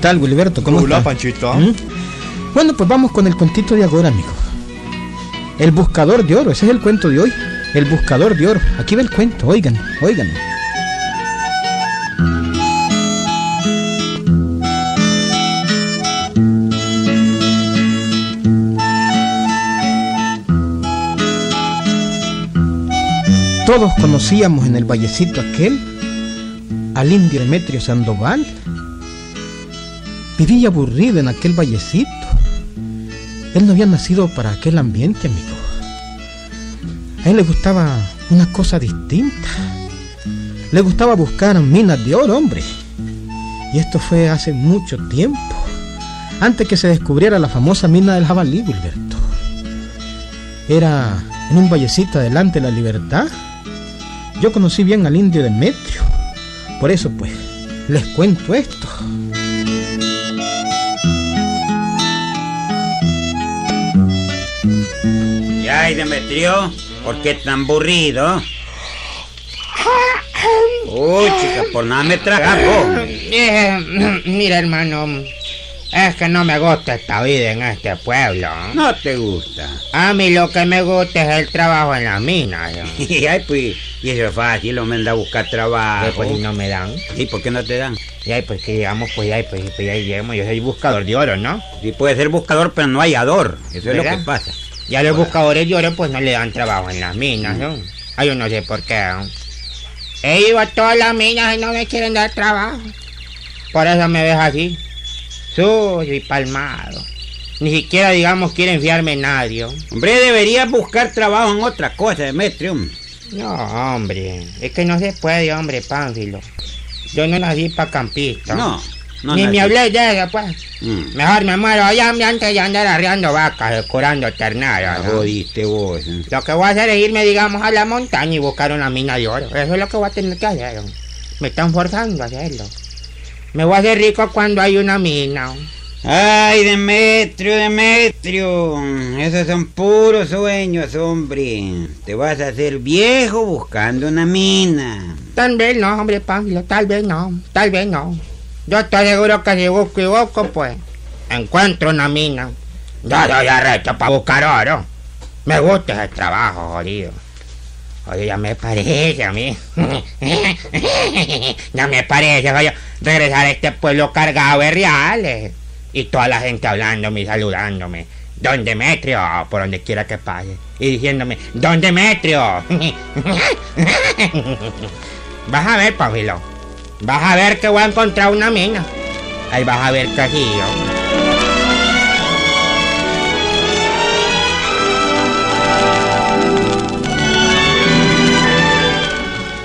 tal, Wilberto? ¿Cómo Hola, está? Panchito. ¿Mm? Bueno, pues vamos con el cuentito de ahora, amigo. El buscador de oro, ese es el cuento de hoy. El buscador de oro. Aquí va el cuento, oigan, oigan. Todos conocíamos en el vallecito aquel al indio Demetrio Sandoval. Vivía aburrido en aquel vallecito. Él no había nacido para aquel ambiente, amigo. A él le gustaba una cosa distinta. Le gustaba buscar minas de oro, hombre. Y esto fue hace mucho tiempo, antes que se descubriera la famosa mina del jabalí, Wilberto. Era en un vallecito adelante de la libertad. Yo conocí bien al indio Demetrio. Por eso, pues, les cuento esto. Ay, Demetrio, ¿por qué tan aburrido? Uy, chica, por nada me vos. Eh, mira, hermano, es que no me gusta esta vida en este pueblo. No te gusta. A mí lo que me gusta es el trabajo en la mina. ¿no? Y ay, pues, y eso es fácil, hombre, anda a buscar trabajo. Eh, pues, y no me dan. ¿Y por qué no te dan? Y ahí, pues que digamos, pues ahí, pues, pues ahí llegamos. Yo soy buscador de oro, ¿no? Sí, puede ser buscador, pero no hallador. Eso es lo que pasa. Y a los buscadores de oro, pues no le dan trabajo en las minas, ¿no? Ay, yo no sé por qué. ¿no? He ido a todas las minas y no me quieren dar trabajo. Por eso me ves así, sucio y palmado. Ni siquiera, digamos, quieren fiarme en nadie. Hombre, deberías buscar trabajo en otra cosa, Demetrio. No, hombre, es que no se puede, hombre, Pánfilo. Yo no nací para campista. No, no. Ni nací. me hablé de eso, pues. Mm. Mejor me muero allá antes de andar arreando vacas, curando terneras. Ah, ¿no? Jodiste vos. Lo que voy a hacer es irme, digamos, a la montaña y buscar una mina de oro. Eso es lo que voy a tener que hacer. Me están forzando a hacerlo. Me voy a hacer rico cuando hay una mina. Ay, Demetrio, Demetrio. Esos son puros sueños, hombre. Te vas a hacer viejo buscando una mina. Tal vez no, hombre, Pánfilo, tal vez no, tal vez no. Yo estoy seguro que si busco y busco, pues, encuentro una mina. Yo soy arrecho para buscar oro. Me gusta ese trabajo, jodido. Oye, ya me parece a mí. ya me parece, oye, regresar a este pueblo cargado de reales. Y toda la gente hablándome y saludándome. Don Demetrio, por donde quiera que pase. Y diciéndome, Don Demetrio. vas a ver, Pablo. Vas a ver que voy a encontrar una mina. Ahí vas a ver sí, yo.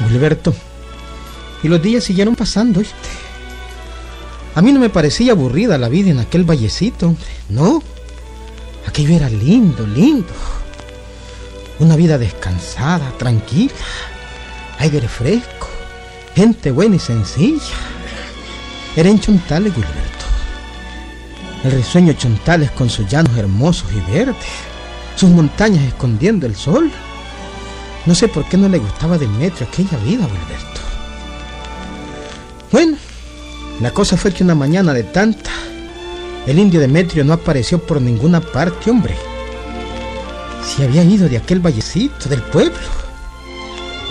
Wilberto. Y los días siguieron pasando, ¿viste? A mí no me parecía aburrida la vida en aquel vallecito. No. Aquello era lindo, lindo. Una vida descansada, tranquila. Aire fresco. Gente buena y sencilla. Era en Chontales, Wilberto. El risueño Chontales con sus llanos hermosos y verdes. Sus montañas escondiendo el sol. No sé por qué no le gustaba Demetrio aquella vida, Wilberto. Bueno, la cosa fue que una mañana de tanta, el indio Demetrio no apareció por ninguna parte, hombre. Se había ido de aquel vallecito del pueblo.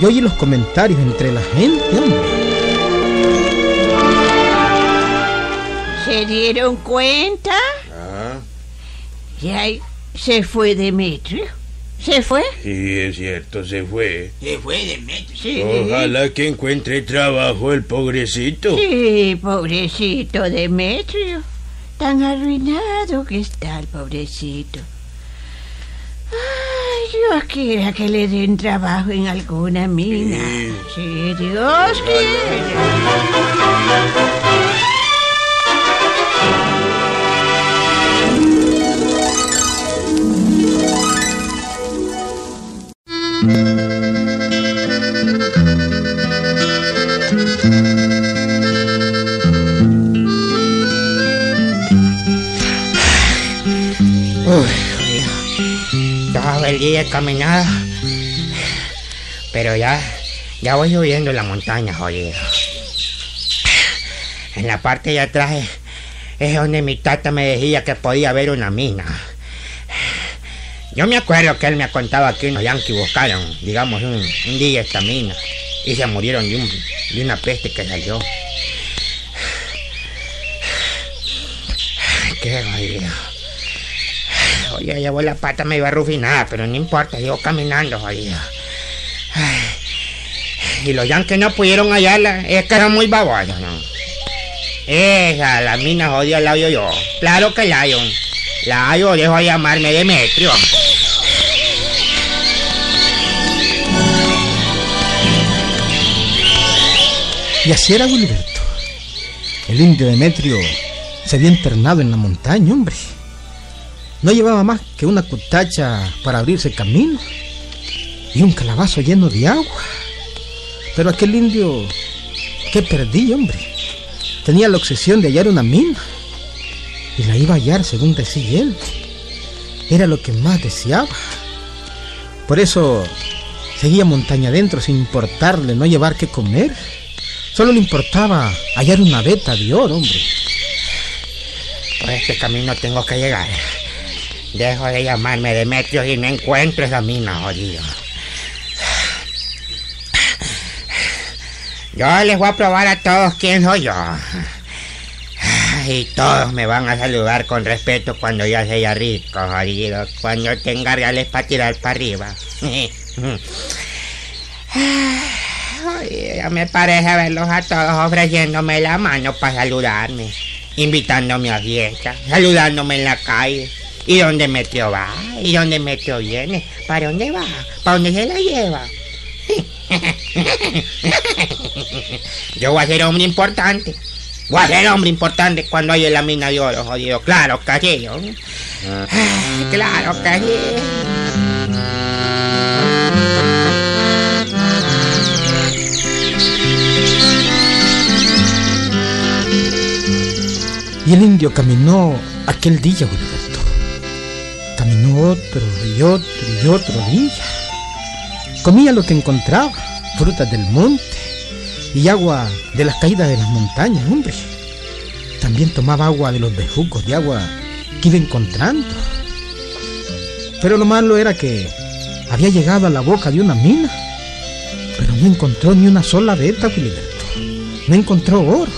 Yo oí los comentarios entre la gente, hombre. ¿Se dieron cuenta? Ya se fue Demetrio. ¿Se fue? Sí, es cierto, se fue. Se fue Demetrio. Sí. Ojalá que encuentre trabajo el pobrecito. Sí, pobrecito Demetrio. Tan arruinado que está el pobrecito. Dios quiera que le den trabajo en alguna mina. Sí, Dios quiera. Día caminado. Pero ya, ya voy subiendo la montaña, jodido. En la parte de atrás es donde mi tata me decía que podía haber una mina. Yo me acuerdo que él me ha contado que unos yanquis buscaron, digamos, un, un día esta mina y se murieron de, un, de una peste que salió. Qué jodido. Oye, llevó la pata, me iba a rufinar, pero no importa, sigo caminando, jodido. Y los yanquis no pudieron hallarla, es que eran muy babosos, ¿no? Esa, la mina jodida la hallo yo. Claro que la hallo. La hallo, dejo de llamarme Demetrio. Y así era Gilberto. El indio Demetrio se había internado en la montaña, hombre. No llevaba más que una cutacha para abrirse camino y un calabazo lleno de agua. Pero aquel indio, ¿qué perdí, hombre? Tenía la obsesión de hallar una mina y la iba a hallar según decía él. Era lo que más deseaba. Por eso seguía montaña adentro sin importarle no llevar qué comer. Solo le importaba hallar una veta de oro, hombre. Por este camino tengo que llegar. Dejo de llamarme Demetrio y no encuentro esa mina, jodido. Yo les voy a probar a todos quién soy yo. Y todos me van a saludar con respeto cuando ya sea rico, jodido. Cuando tenga reales para tirar para arriba. Me parece verlos a todos ofreciéndome la mano para saludarme, invitándome a fiesta, saludándome en la calle. ¿Y dónde Meteo va? ¿Y dónde Meteo viene? ¿Para dónde va? ¿Para dónde se la lleva? Yo voy a ser hombre importante. Voy a ser hombre importante cuando haya la mina de oro, jodido. Claro que sí. Claro que. Y el indio caminó aquel día, Gilberto. Otro y otro y otro día. Comía lo que encontraba, frutas del monte y agua de las caídas de las montañas, hombre. También tomaba agua de los bejucos de agua que iba encontrando. Pero lo malo era que había llegado a la boca de una mina, pero no encontró ni una sola veta, Gilberto. No encontró oro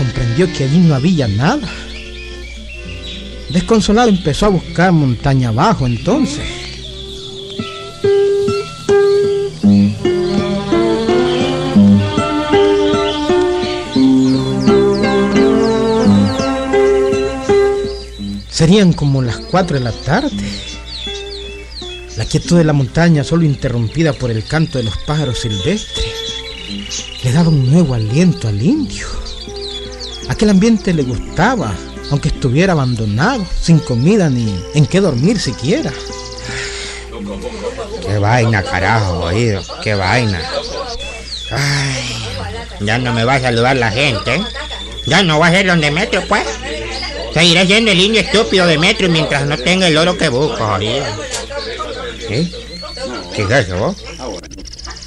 comprendió que allí no había nada. Desconsolado empezó a buscar montaña abajo entonces. Serían como las cuatro de la tarde. La quietud de la montaña, solo interrumpida por el canto de los pájaros silvestres, le daba un nuevo aliento al indio. Aquel ambiente le gustaba, aunque estuviera abandonado, sin comida ni en qué dormir siquiera. Qué vaina, carajo, oído. Qué vaina. Ya no me va a saludar la gente. ¿eh? Ya no va a ser don Demetrio, pues. Seguiré siendo el indio estúpido Demetrio mientras no tenga el oro que busco, oído. ¿Qué es eso, vos?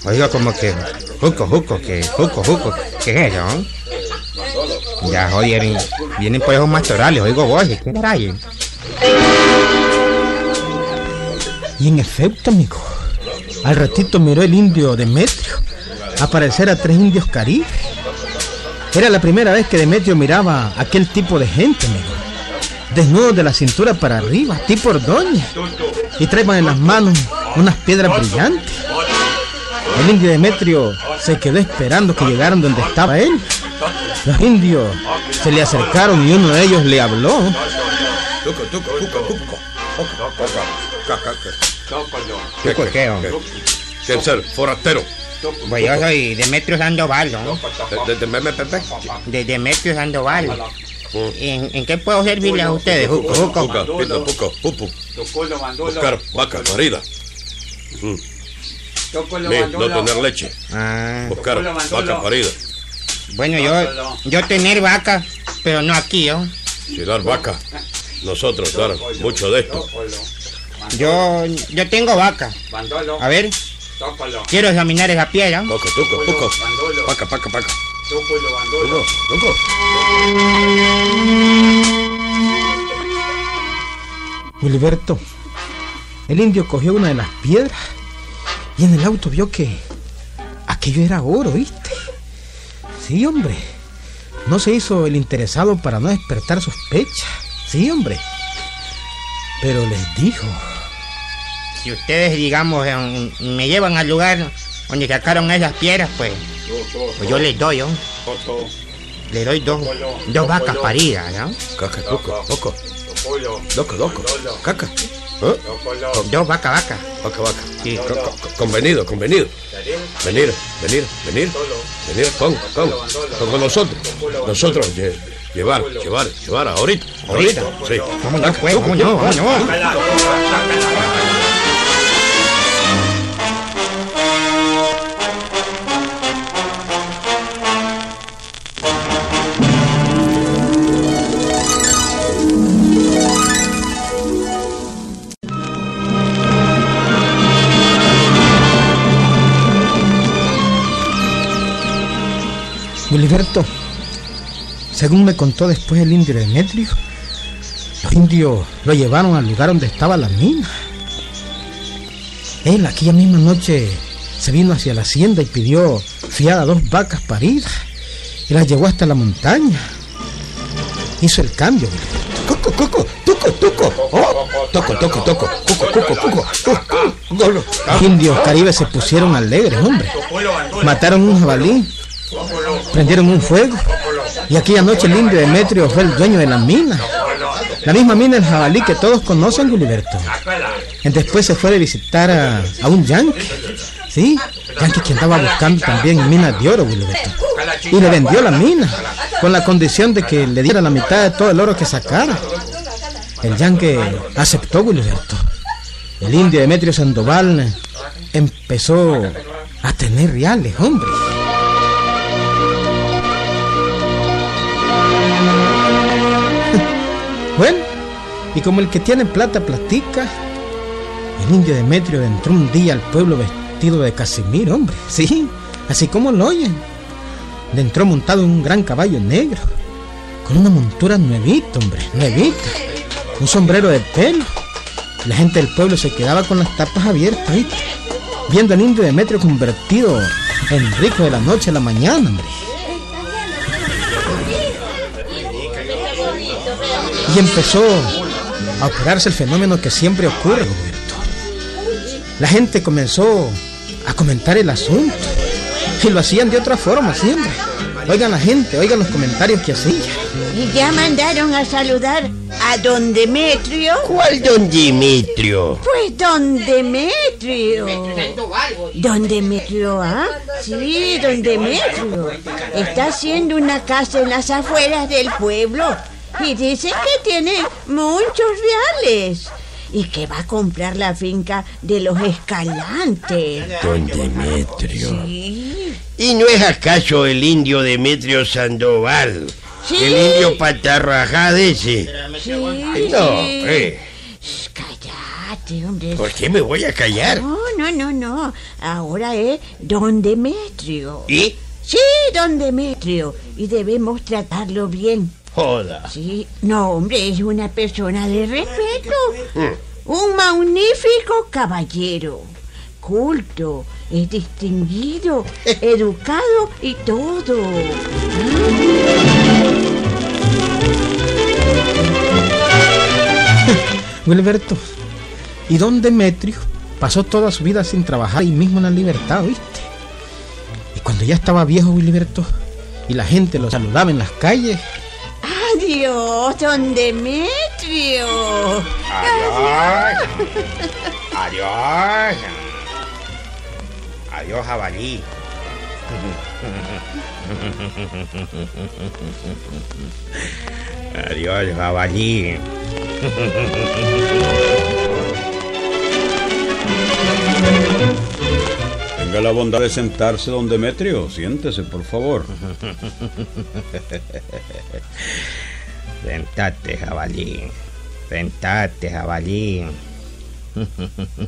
Oigo como que... Juco, juco, que... Juco, juco. ¿Qué es eso? eh? Ya, joder, vienen por esos mastorales, oigo voces. ¿Qué caray? Y en efecto, amigo, al ratito miró el indio Demetrio aparecer a tres indios caribes. Era la primera vez que Demetrio miraba a aquel tipo de gente, amigo. Desnudos de la cintura para arriba, tipo Ordóñez. Y traían en las manos unas piedras brillantes. El indio Demetrio se quedó esperando que llegaran donde estaba él. Los indios se le acercaron y uno de ellos le habló. Tuco, tuco, tuco. Forastero. Pues yo soy Demetrio Sandoval, ¿no? De, de, de, me- me- me- De Demetrio Sandoval. ¿En, en qué puedo servirle a ustedes, Juco? Juco. Puca, pupu. Buscar vaca parida. Ni, no tener leche. Ah, Buscar vaca parida. Bueno, yo, yo tener vaca, pero no aquí, ¿no? Si dar vaca. Nosotros dar mucho de esto. Yo, yo tengo vaca. A ver, Quiero examinar esa piedra. Poco, tuco, poco. Paca, paca, paca. Tuco, tuco. Wilberto, el indio cogió una de las piedras y en el auto vio que aquello era oro, ¿viste? Sí, hombre. No se hizo el interesado para no despertar sospechas. Sí, hombre. Pero les dijo, Si ustedes, digamos, me llevan al lugar donde sacaron esas piedras, pues, pues yo les doy, ¿no? Le doy dos, dos vacas paridas, ¿no? Caca, tuco, poco. Loco, loco. Caca. ¿Eh? Vacas. Vaca, vaca. Sí. Co- co- Convenido, convenido. Venir, venir, venir. Venir con, con, con, con nosotros. Nosotros lle- llevar, llevar, llevar ahorita. Ahorita. Sí. Vámonos, pues, vámonos, vámonos. Wilberto, según me contó después el indio Demetrio, los indios lo llevaron al lugar donde estaba la mina. Él aquella misma noche se vino hacia la hacienda y pidió fiada dos vacas paridas y las llevó hasta la montaña. Hizo el cambio. Coco, coco, tuco, tuco. Oh, toco, toco, toco. Cuco, cuco, cuco. Los indios caribes se pusieron alegres, hombre. Mataron un jabalí prendieron un fuego y aquella noche el indio Demetrio fue el dueño de la mina. La misma mina del jabalí que todos conocen, Gulliverto. Después se fue de visitar a, a un yankee, ¿sí? Yankee que andaba buscando también minas de oro, Gulliverto. Y le vendió la mina, con la condición de que le diera la mitad de todo el oro que sacara. El yankee aceptó, Gulliverto. El indio Demetrio Sandoval empezó a tener reales, hombre. Bueno, y como el que tiene plata platica, el indio Demetrio entró un día al pueblo vestido de casimiro, hombre. Sí, así como lo oyen. Entró montado en un gran caballo negro, con una montura nuevita, hombre, nuevita. Un sombrero de pelo. La gente del pueblo se quedaba con las tapas abiertas, ¿viste? Viendo al indio Demetrio convertido en rico de la noche a la mañana, hombre. Y empezó a operarse el fenómeno que siempre ocurre, Roberto. La gente comenzó a comentar el asunto. Y lo hacían de otra forma siempre. Oigan la gente, oigan los comentarios que hacía. Y ya mandaron a saludar a don Demetrio. ¿Cuál don Dimitrio? Pues don Demetrio. Don Demetrio, ¿ah? Sí, don Demetrio. Está haciendo una casa en las afueras del pueblo. Y dice que tiene muchos reales. Y que va a comprar la finca de los escalantes. Don Demetrio. Sí. ¿Y no es acaso el indio Demetrio Sandoval? Sí. El indio patarrajá de ese. Sí. No, eh, Cállate, hombre. ¿por qué me voy a callar? No, no, no, no. Ahora es don Demetrio. ¿Y? Sí, don Demetrio. Y debemos tratarlo bien. Joda. Sí. No, hombre, es una persona de respeto. Un magnífico caballero. Culto, es distinguido, educado y todo. Wilberto, y don Demetrio pasó toda su vida sin trabajar ahí mismo en la libertad, ¿viste? Y cuando ya estaba viejo Wilberto y la gente lo saludaba en las calles, Adiós, don Demetrio. Adiós. Adiós. Adiós, jabalí. Adiós, jabalí. La bondad de sentarse, don Demetrio. Siéntese, por favor. Sentate, jabalí. Sentate, jabalí.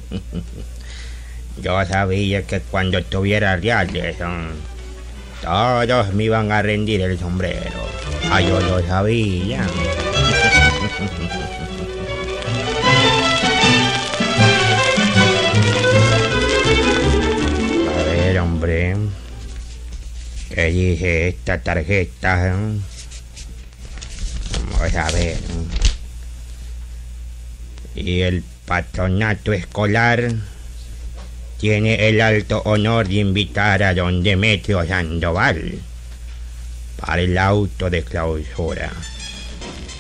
Yo sabía que cuando tuviera reales, mm, todos me iban a rendir el sombrero. Ah, yo lo sabía. ¿Qué dice esta tarjeta? eh? Vamos a ver. Y el patronato escolar tiene el alto honor de invitar a don Demetrio Sandoval para el auto de clausura.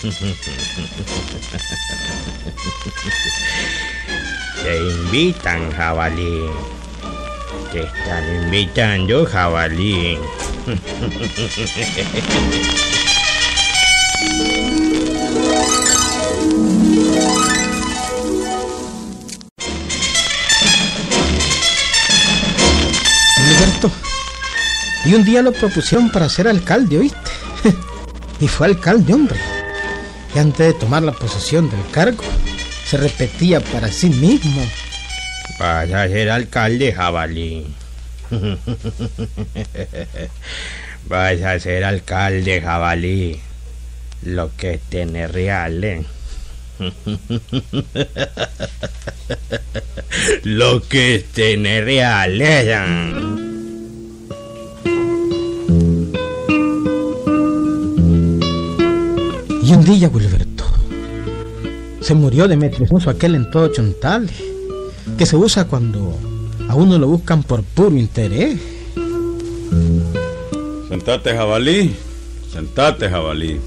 Te invitan, jabalí. Están invitando, jabalí. Alberto. Y un día lo propusieron para ser alcalde, ¿oíste? y fue alcalde, hombre. Y antes de tomar la posesión del cargo, se repetía para sí mismo. Vas a ser alcalde, jabalí. Vas a ser alcalde, jabalí. Lo que tiene real, ¿eh? Lo que tiene real, ¿eh? Y un día, Wilberto, se murió Demetrio Alfonso aquel en todo Chontal, que se usa cuando a uno lo buscan por puro interés. Sentate, jabalí. Sentate, jabalí.